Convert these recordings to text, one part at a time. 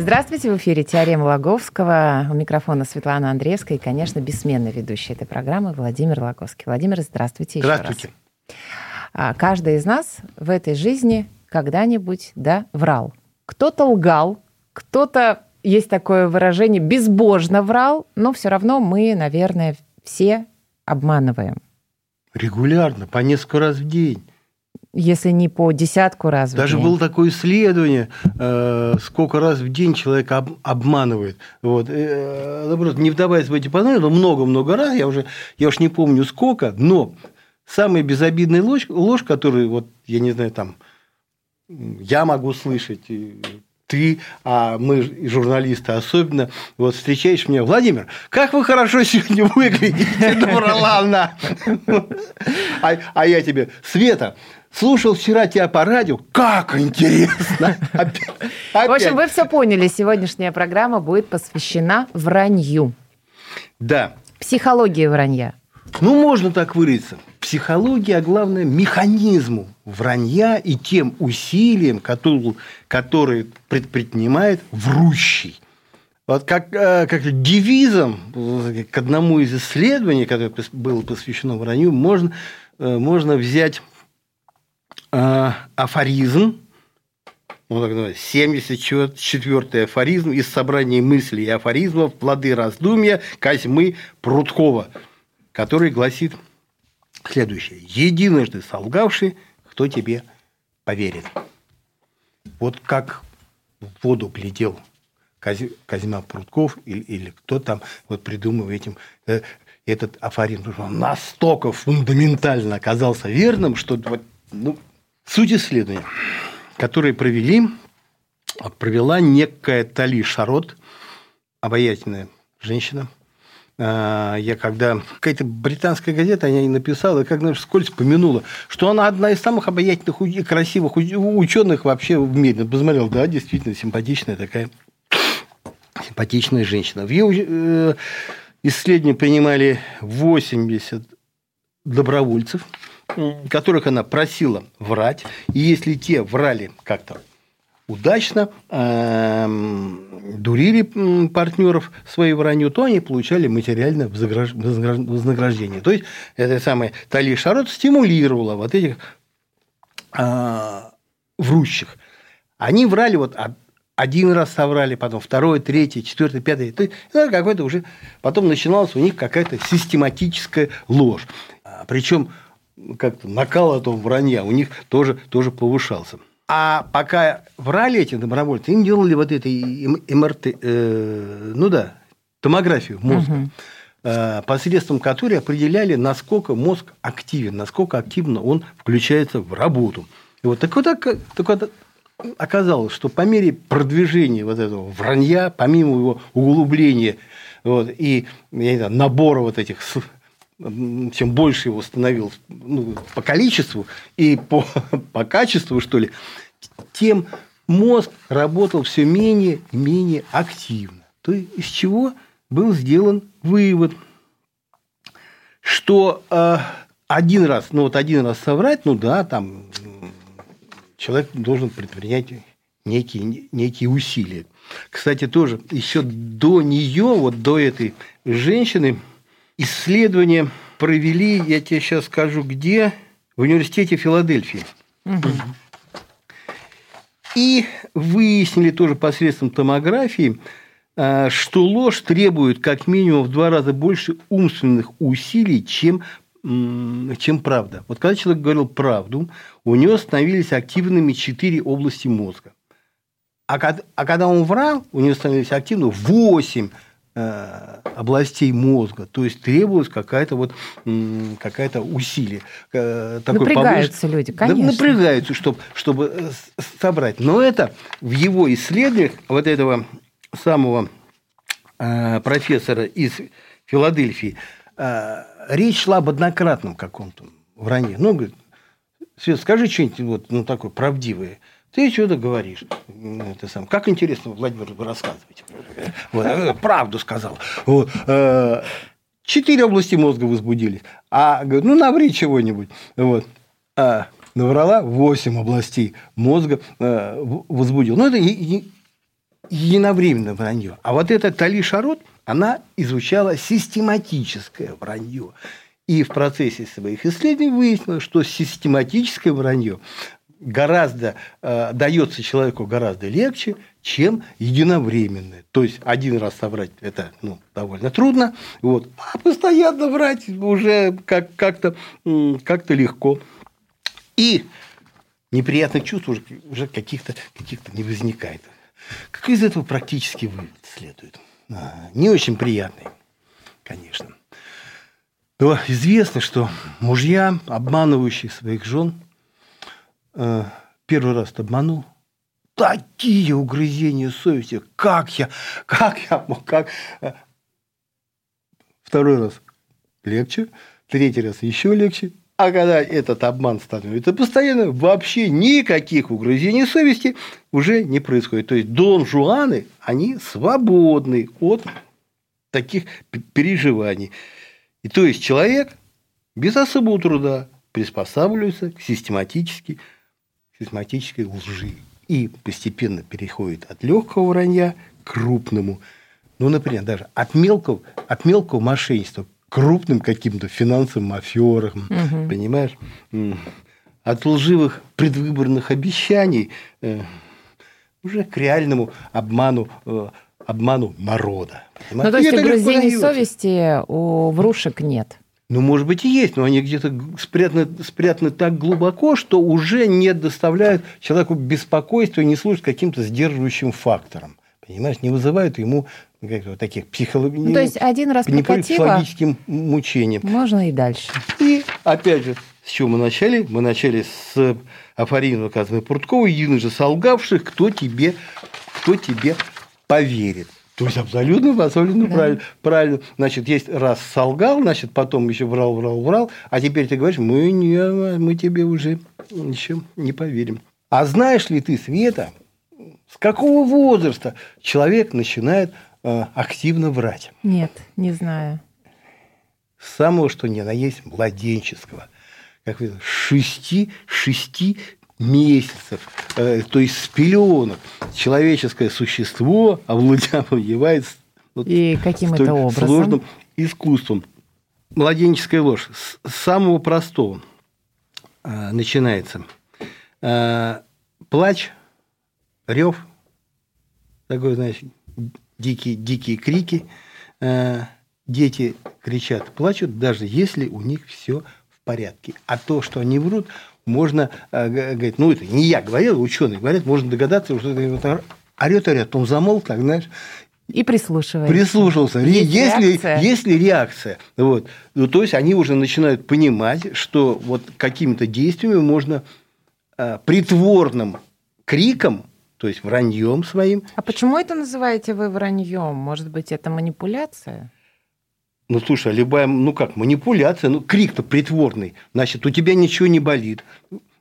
Здравствуйте, в эфире «Теорема Лаговского». У микрофона Светлана Андреевская и, конечно, бессменный ведущий этой программы Владимир Лаговский. Владимир, здравствуйте еще Здравствуйте. раз. А, Каждый из нас в этой жизни когда-нибудь, да, врал. Кто-то лгал, кто-то, есть такое выражение, безбожно врал, но все равно мы, наверное, все обманываем. Регулярно, по несколько раз в день. Если не по десятку раз в Даже было такое исследование, э, сколько раз в день человек об- обманывает. Вот. Э, наоборот, не вдаваясь в эти подробности, но много-много раз, я уже, я уж не помню сколько, но самая безобидная ложь, ложь, которую, вот, я не знаю, там, я могу слышать, ты, а мы журналисты особенно, вот встречаешь меня, Владимир, как вы хорошо сегодня выглядите, она. А, а я тебе, Света, слушал вчера тебя по радио, как интересно. Опять. В общем, вы все поняли. Сегодняшняя программа будет посвящена вранью. Да, Психологии вранья. ну можно так выразиться. Психология, а главное, механизму вранья и тем усилиям, которые, которые предпринимает врущий. Вот как, э, как девизом э, к одному из исследований, которое было посвящено вранью, можно, э, можно взять э, афоризм, ну, так называется, 74-й афоризм из собрания мыслей и афоризмов «Плоды раздумья» Козьмы Прудкова, который гласит следующее. «Единожды солгавший, кто тебе поверит?» Вот как в воду глядел Козьма Прутков или, или кто там вот придумал этим э, этот афоризм, потому что он настолько фундаментально оказался верным, что вот, ну, суть исследования, которые провели, провела некая Тали Шарот, обаятельная женщина. А, Я когда какая-то британская газета о ней написала, как знаешь, вскользь помянула, что она одна из самых обаятельных и красивых ученых вообще в мире. Посмотрел, да, действительно симпатичная такая симпатичная женщина. В ее э, исследовании принимали 80 добровольцев, которых она просила врать. И если те врали как-то удачно, эм, дурили партнеров своей вранью, то они получали материальное вознаграж- вознаграж- вознаграждение. То есть, это самое Талия Шарот стимулировала вот этих а, врущих. Они врали вот од- один раз соврали, потом второй, третий, четвертый, пятый. То есть, ну, какой-то уже потом начиналась у них какая-то систематическая ложь. Причем как-то накал этого вранья у них тоже, тоже повышался. А пока врали эти добровольцы, им делали вот это МРТ, э, ну да, томографию мозга, э, посредством которой определяли, насколько мозг активен, насколько активно он включается в работу. И вот так вот, так, так вот оказалось, что по мере продвижения вот этого вранья, помимо его углубления вот, и я не знаю, набора вот этих чем больше его становилось ну, по количеству и по, по качеству, что ли, тем мозг работал все менее и менее активно. То есть из чего был сделан вывод, что э, один раз, ну вот один раз соврать, ну да, там человек должен предпринять некие, некие усилия. Кстати, тоже еще до нее, вот до этой женщины, исследования провели, я тебе сейчас скажу, где, в университете Филадельфии. И выяснили тоже посредством томографии, э, что ложь требует как минимум в два раза больше умственных усилий, чем, чем правда. Вот когда человек говорил правду, у него становились активными четыре области мозга. А, кад- а когда он врал, у него становились активны 8 областей мозга. То есть требовалась какая-то вот какая-то усилие. э, такое Напрягаются повыш- люди, Да, конечно. Напрягаются, чтобы, чтобы э, собрать. Но это в его исследованиях вот этого самого э, профессора из Филадельфии речь шла об однократном каком-то вранье. Ну, говорит, Свет, скажи что-нибудь вот, ну, такое правдивое. Ты что-то говоришь. Это сам. Как интересно, Владимир, вы рассказываете. Вот, э, правду сказал. Вот, э, четыре области мозга возбудились. А, говорит, ну, наври чего-нибудь. Вот. А наврала восемь областей мозга э, возбудил. Ну, это единовременное вранье. А вот эта Тали Шарот, она изучала систематическое вранье. И в процессе своих исследований выяснилось, что систематическое вранье гораздо э, дается человеку гораздо легче, чем единовременное. То есть один раз соврать это ну, довольно трудно, вот, а постоянно врать уже как, как-то, как легко. И неприятных чувств уже, уже каких-то каких не возникает. Как из этого практически вывод следует? А, не очень приятный, конечно то известно, что мужья, обманывающие своих жен, э, первый раз обманул, такие угрызения совести, как я, как я мог, как... Э, второй раз легче, третий раз еще легче, а когда этот обман становится постоянно, вообще никаких угрызений совести уже не происходит. То есть Дон Жуаны, они свободны от таких переживаний. И то есть человек без особого труда приспосабливается к систематически, систематической лжи и постепенно переходит от легкого вранья к крупному. Ну, например, даже от мелкого, от мелкого мошенничества к крупным каким-то финансовым аферам, угу. понимаешь? От лживых предвыборных обещаний э, уже к реальному обману э, обману народа. Ну, то есть угрызений совести у врушек нет? Ну, может быть, и есть, но они где-то спрятаны, спрятаны так глубоко, что уже не доставляют человеку беспокойства и не служат каким-то сдерживающим фактором. Понимаешь, не вызывают ему таких психологических... Ну, то есть один раз психологическим мучением. Можно и дальше. И, опять же, с чего мы начали? Мы начали с Афарина, указанной Пуртковой, единожды солгавших, кто тебе, кто тебе поверит. То есть абсолютно, абсолютно да. правильно, правильно. Значит, есть раз солгал, значит, потом еще врал, врал, врал, а теперь ты говоришь, мы, не, мы тебе уже еще не поверим. А знаешь ли ты, Света, с какого возраста человек начинает э, активно врать? Нет, не знаю. С самого, что ни на есть, младенческого. Как вы шести, шести месяцев, э, то есть с пеленок, человеческое существо овладевает вот, И каким это образом? сложным искусством. Младенческая ложь с самого простого э, начинается. Э, плач, рев, такой, знаешь, дикие, дикие крики. Э, дети кричат, плачут, даже если у них все в порядке. А то, что они врут, можно э, говорить, ну, это не я говорил, ученые говорят, можно догадаться, что это орет, орет, он замолк, так, знаешь, и прислушивается. Прислушался. Есть если, реакция. если реакция. Вот, ну, то есть они уже начинают понимать, что вот какими-то действиями можно э, притворным криком, то есть враньем своим. А почему это называете вы враньем? Может быть, это манипуляция? Ну, слушай, а любая, ну как, манипуляция, ну, крик-то притворный. Значит, у тебя ничего не болит.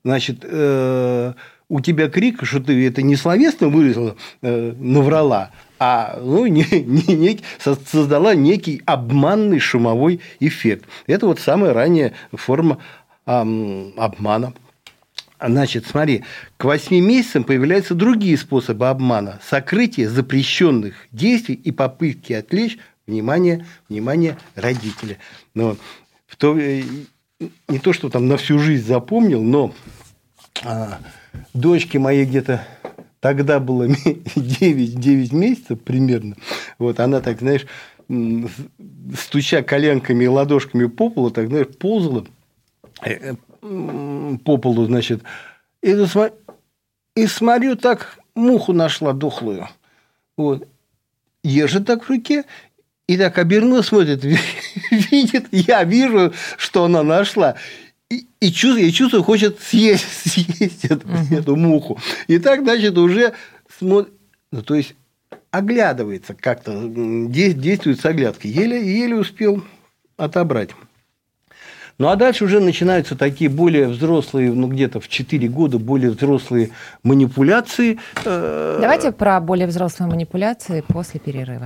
Значит, э, у тебя крик, что ты это не словесно выразила, э, наврала, а ну, не, не, не, создала некий обманный шумовой эффект. Это вот самая ранняя форма э, обмана. Значит, смотри, к 8 месяцам появляются другие способы обмана. Сокрытие запрещенных действий и попытки отвлечь внимание, внимание родителя. Но в то, э, не то, что там на всю жизнь запомнил, но а, дочке моей где-то тогда было 9, 9 месяцев примерно. Вот она так, знаешь, стуча коленками и ладошками по полу, так, знаешь, ползала э, э, по полу, значит, и, и смотрю, так муху нашла дохлую. Вот. Ежит так в руке, и так обернулась, смотрит, видит, я вижу, что она нашла. И, и, чувствую, и чувствую, хочет съесть, съесть эту, угу. эту муху. И так, значит, уже смотрит, ну, то есть оглядывается как-то, действует с оглядкой. Еле, еле успел отобрать. Ну а дальше уже начинаются такие более взрослые, ну где-то в 4 года более взрослые манипуляции. Э, Давайте про более взрослые манипуляции после перерыва.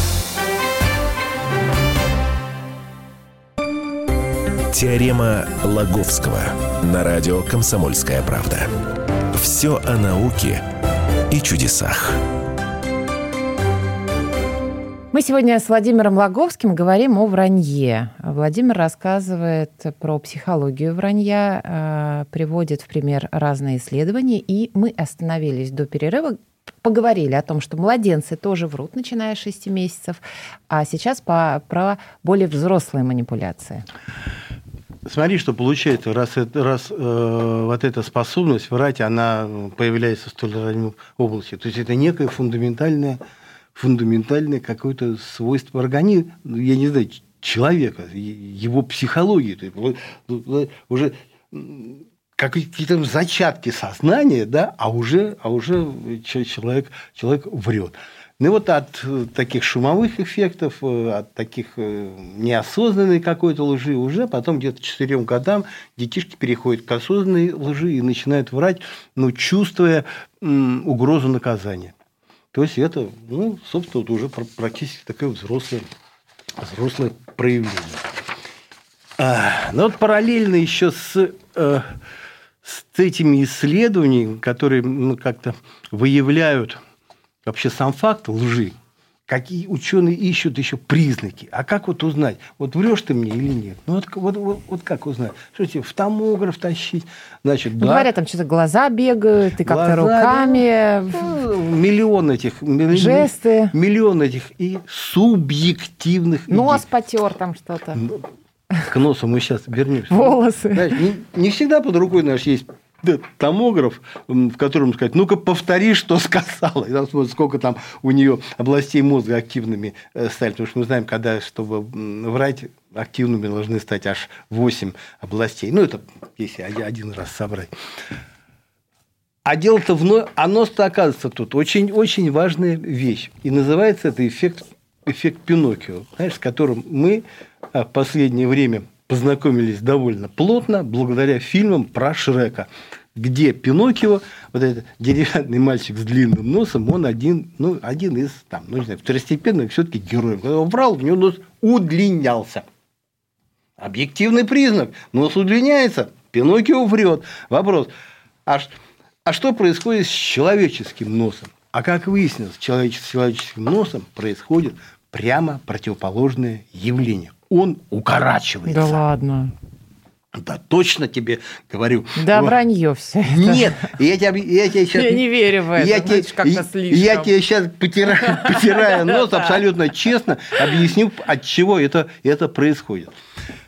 Теорема Лаговского на радио «Комсомольская правда». Все о науке и чудесах. Мы сегодня с Владимиром Логовским говорим о вранье. Владимир рассказывает про психологию вранья, э, приводит в пример разные исследования, и мы остановились до перерыва, поговорили о том, что младенцы тоже врут, начиная с 6 месяцев, а сейчас по, про более взрослые манипуляции. Смотри, что получается, раз, раз э, вот эта способность врать, она появляется в столь раннем области. То есть это некая фундаментальная фундаментальное какое-то свойство организма, я не знаю, человека, его психологии. То есть, уже какие-то зачатки сознания, да, а уже, а уже человек, человек врет. Ну вот от таких шумовых эффектов, э, от таких э, неосознанной какой-то лжи уже потом где-то четырем годам детишки переходят к осознанной лжи и начинают врать, ну, чувствуя угрозу наказания. То есть это, ну, собственно, вот уже практически такое взрослое, взрослое проявление. А, но вот параллельно еще с, э, с этими исследованиями, которые ну, как-то выявляют вообще сам факт лжи, какие ученые ищут еще признаки. А как вот узнать, вот врешь ты мне или нет? Ну вот, вот, вот, вот как узнать? Что тебе в томограф тащить? Значит, ну, да. Говорят, там что-то глаза бегают, ты как-то руками. Ну, миллион этих. Жесты. Миллион этих и субъективных. Нос идей. потер там что-то. К носу мы сейчас вернемся. Волосы. Знаешь, не, не всегда под рукой наш есть томограф, в котором сказать, ну-ка повтори, что сказала. И там смотрят, сколько там у нее областей мозга активными э, стали. Потому что мы знаем, когда, чтобы врать, активными должны стать аж 8 областей. Ну, это если один раз собрать. А дело-то вновь, оно-то оказывается тут очень, очень важная вещь. И называется это эффект, эффект Пиноккио, знаешь, с которым мы а, в последнее время познакомились довольно плотно благодаря фильмам про Шрека, где Пиноккио, вот этот деревянный мальчик с длинным носом, он один, ну, один из там, ну, не знаю, второстепенных все-таки героев. Когда он врал, у него нос удлинялся. Объективный признак. Нос удлиняется, Пиноккио врет. Вопрос, а, а что происходит с человеческим носом? А как выяснилось, с человеческим носом происходит прямо противоположное явление он укорачивается. Да ладно. Да точно тебе говорю. Да, вранье все. Нет, я тебе, я тебе сейчас... Я не верю в это, я тебе, как-то слишком. Я тебе сейчас, потирая, потирая нос, абсолютно честно объясню, от чего это, это происходит.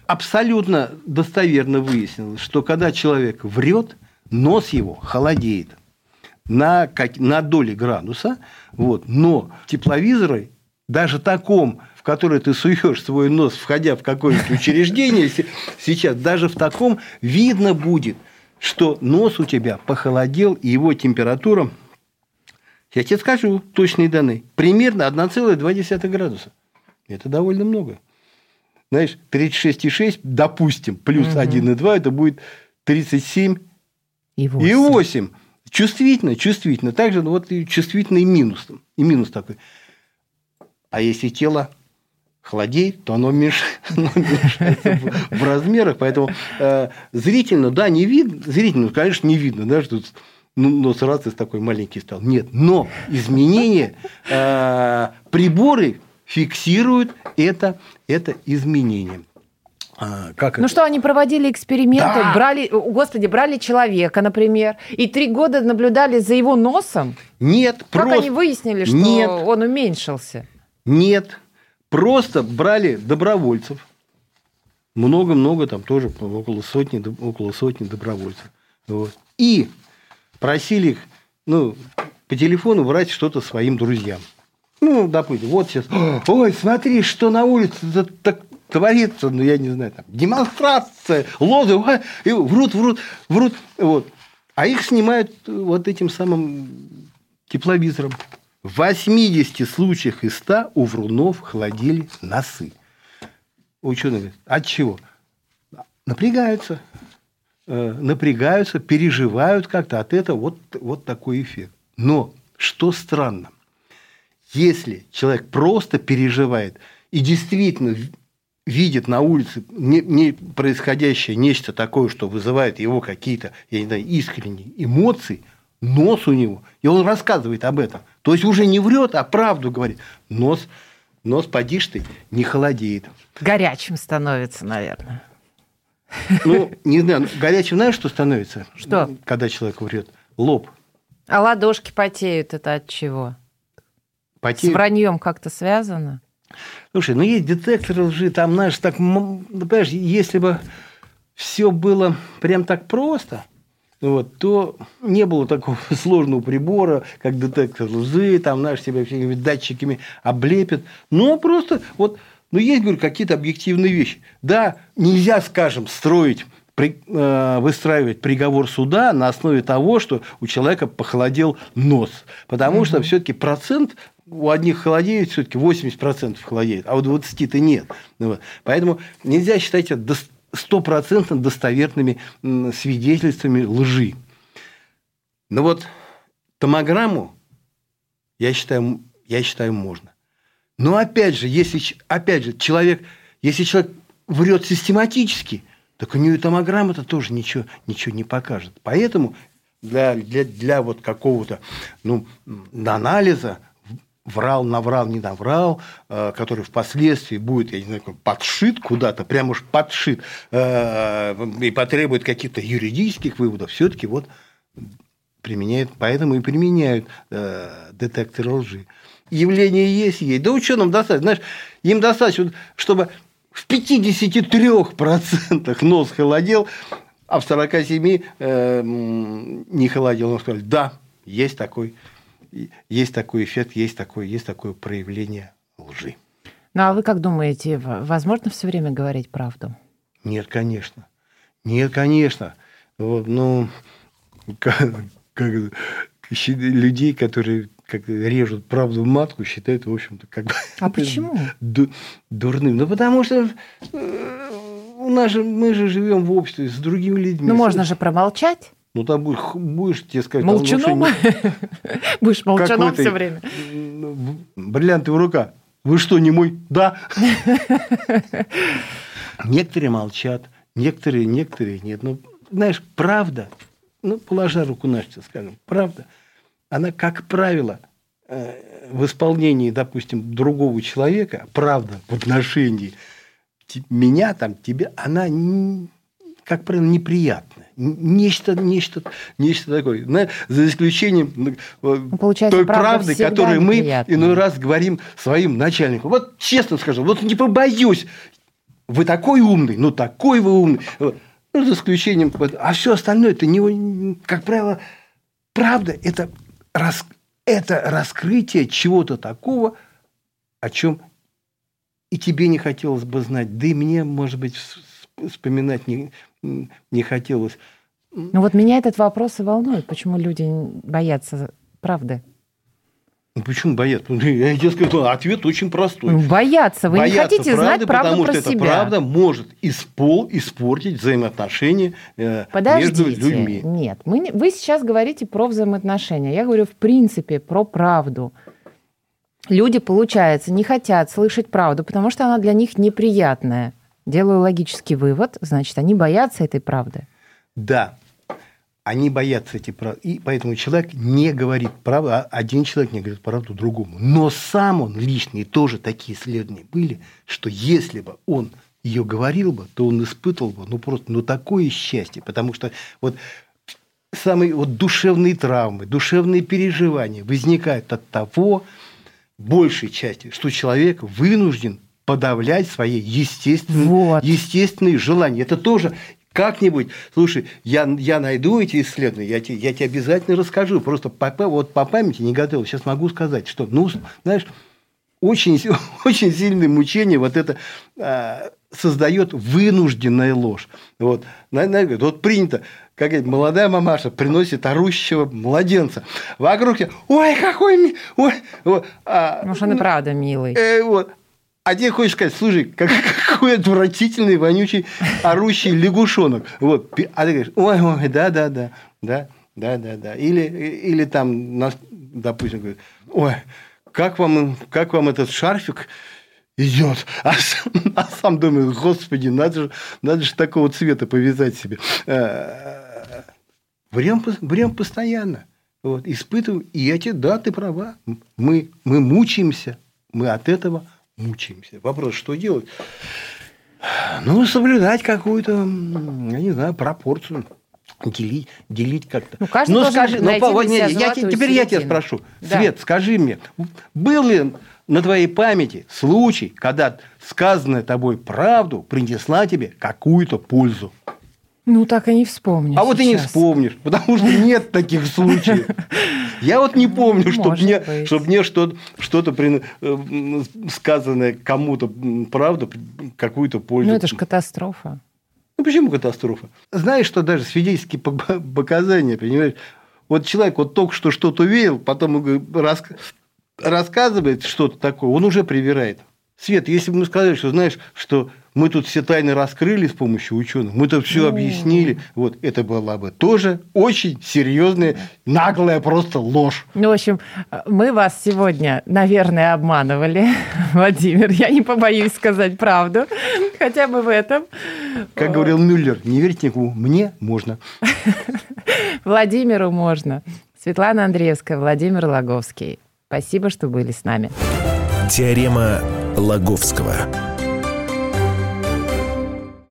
Абсолютно достоверно выяснилось, что когда человек врет, нос его холодеет на, на доли градуса, вот, но тепловизоры даже таком в который ты суешь свой нос, входя в какое-то учреждение, сейчас даже в таком видно будет, что нос у тебя похолодел, и его температура, я тебе скажу точные данные, примерно 1,2 градуса. Это довольно много. Знаешь, 36,6, допустим, плюс угу. 1,2, это будет 37 и 8. И 8. Чувствительно, чувствительно. Также ну, вот и чувствительно и минус. И минус такой. А если тело холодеет, то оно, в, в размерах. Поэтому э, зрительно, да, не видно, зрительно, конечно, не видно, да, что ну, нос раз такой маленький стал. Нет, но изменения, э, приборы фиксируют это, это изменение. А, как ну это? что, они проводили эксперименты, да. брали, господи, брали человека, например, и три года наблюдали за его носом? Нет, как просто... они выяснили, что Нет. он уменьшился? Нет, просто брали добровольцев, много-много там тоже около сотни, около сотни добровольцев. Вот. И просили их, ну, по телефону брать что-то своим друзьям. Ну, допустим, вот сейчас, ой, смотри, что на улице так творится, ну, я не знаю, там, демонстрация, лозы, и врут, врут, врут, вот. А их снимают вот этим самым тепловизором. В 80 случаях из 100 у врунов холодели носы. Ученые говорят, от чего? Напрягаются. Э, напрягаются, переживают как-то от этого вот, вот такой эффект. Но что странно, если человек просто переживает и действительно видит на улице не, не происходящее нечто такое, что вызывает его какие-то, я не знаю, искренние эмоции, нос у него, и он рассказывает об этом. То есть уже не врет, а правду говорит. Нос, нос подишь ты, не холодеет. Горячим становится, наверное. Ну, не знаю, горячим знаешь, что становится? Что? Когда человек врет? Лоб. А ладошки потеют, это от чего? Потеют. С враньем как-то связано? Слушай, ну есть детекторы лжи, там, знаешь, так, ну, понимаешь, если бы все было прям так просто, вот, то не было такого сложного прибора, как детектор лжи, там, знаешь, тебя всеми датчиками облепят. Но просто вот, ну, есть, говорю, какие-то объективные вещи. Да, нельзя, скажем, строить э, выстраивать приговор суда на основе того, что у человека похолодел нос. Потому угу. что все-таки процент у одних холодеет, все-таки 80% холодеет, а у 20-то нет. Ну вот. Поэтому нельзя считать это стопроцентно достоверными свидетельствами лжи. Но вот томограмму, я считаю, я считаю, можно. Но опять же, если опять же, человек, если человек врет систематически, так у него томограмма-то тоже ничего, ничего не покажет. Поэтому для, для, для вот какого-то ну, анализа врал, наврал, не наврал, э, который впоследствии будет, я не знаю, подшит куда-то, прям уж подшит, э, и потребует каких-то юридических выводов, все-таки вот применяют, поэтому и применяют э, детекторы лжи. Явление есть, есть. Да ученым достаточно. Знаешь, им достаточно, чтобы в 53% нос холодел, а в 47% не холодел. Он сказал, да, есть такой есть такой эффект, есть такое, есть такое проявление лжи. Ну а вы как думаете, возможно все время говорить правду? Нет, конечно. Нет, конечно. Вот, ну, как, как, людей, которые как режут правду в матку, считают, в общем-то, как бы... А почему? Дурным. Ну, потому что э, у нас же, мы же живем в обществе с другими людьми. Ну, можно же промолчать. Ну, там будешь, будешь тебе сказать... Молчуном? Будешь молчаном все время. Бриллиантовая рука. Вы что, не мой? Да. Некоторые молчат, некоторые, некоторые нет. Ну, знаешь, правда, ну, положа руку на что, скажем, правда, она, как правило, э, в исполнении, допустим, другого человека, правда, в отношении меня, там, тебя, она, как правило, неприятна нечто, нечто, нечто такое. За исключением ну, ну, Получается, той правды, которую мы иной раз говорим своим начальникам. Вот честно скажу, вот не побоюсь, вы такой умный, ну такой вы умный. Ну, за исключением, а все остальное, это не, как правило, правда, это, рас, это раскрытие чего-то такого, о чем и тебе не хотелось бы знать, да и мне, может быть, вспоминать не, не хотелось. Ну вот меня этот вопрос и волнует. Почему люди боятся правды? Ну, почему боятся? Ну, я тебе скажу, ответ очень простой. Ну, боятся. Вы боятся не хотите правды, знать правду потому про что себя. эта правда может испол, испортить взаимоотношения э, Подождите. между людьми. Нет, мы вы сейчас говорите про взаимоотношения. Я говорю, в принципе, про правду. Люди, получается, не хотят слышать правду, потому что она для них неприятная. Делаю логический вывод, значит, они боятся этой правды. Да, они боятся этой правды. И поэтому человек не говорит правду, а один человек не говорит правду другому. Но сам он лично, тоже такие исследования были, что если бы он ее говорил бы, то он испытывал бы, ну, просто, ну, такое счастье. Потому что вот самые вот душевные травмы, душевные переживания возникают от того, большей части, что человек вынужден подавлять свои естественные, Вот. естественные желания. Это тоже как-нибудь, слушай, я, я найду эти исследования, я тебе, я тебе обязательно расскажу. Просто по, вот по памяти не готов. Сейчас могу сказать, что, ну, знаешь, очень, очень сильное мучение вот это а, создает вынужденная ложь. Вот, вот принято, как говорит, молодая мамаша приносит орущего младенца. Вокруг тебя, ой, какой... Ой, вот, а, Может, он и правда милый. Э, вот. А тебе хочешь сказать, слушай, как- какой отвратительный, вонючий, орущий лягушонок. Вот. А ты говоришь, ой, ой, да, да, да, да, да, да, да. Или, или там, допустим, говорит, ой, как вам, как вам этот шарфик идет? А, сам- а сам думаю, господи, надо же, надо же такого цвета повязать себе. Э, Врем, врем постоянно. Вот, испытываем. И эти, да, ты права. Мы, мы мучаемся. Мы от этого мучаемся. Вопрос, что делать? Ну, соблюдать какую-то, я не знаю, пропорцию. Делить, делить как-то. Ну, каждый должен найти по- для себя не, я, теперь я тебя середину. спрошу. Да. Свет, скажи мне, был ли на твоей памяти случай, когда сказанная тобой правду принесла тебе какую-то пользу? Ну, так и не вспомню А вот и не вспомнишь, потому что нет таких случаев. Я вот не помню, чтобы мне, чтоб мне что-то, что-то э, сказанное кому-то м, правда какую-то пользу. Ну, это же катастрофа. Ну, почему катастрофа? Знаешь, что даже свидетельские пок- показания, понимаешь? Вот человек вот только что что-то увидел, потом рас- рассказывает что-то такое, он уже привирает. Свет, если бы мы сказали, что, знаешь, что мы тут все тайны раскрыли с помощью ученых, мы тут все объяснили, вот это была бы тоже очень серьезная, наглая просто ложь. Ну, в общем, мы вас сегодня, наверное, обманывали, Владимир. Я не побоюсь сказать правду, хотя бы в этом. Как говорил Мюллер, не верьте никому, мне можно. Владимиру можно. Светлана Андреевская, Владимир Логовский. Спасибо, что были с нами. Теорема Лаговского.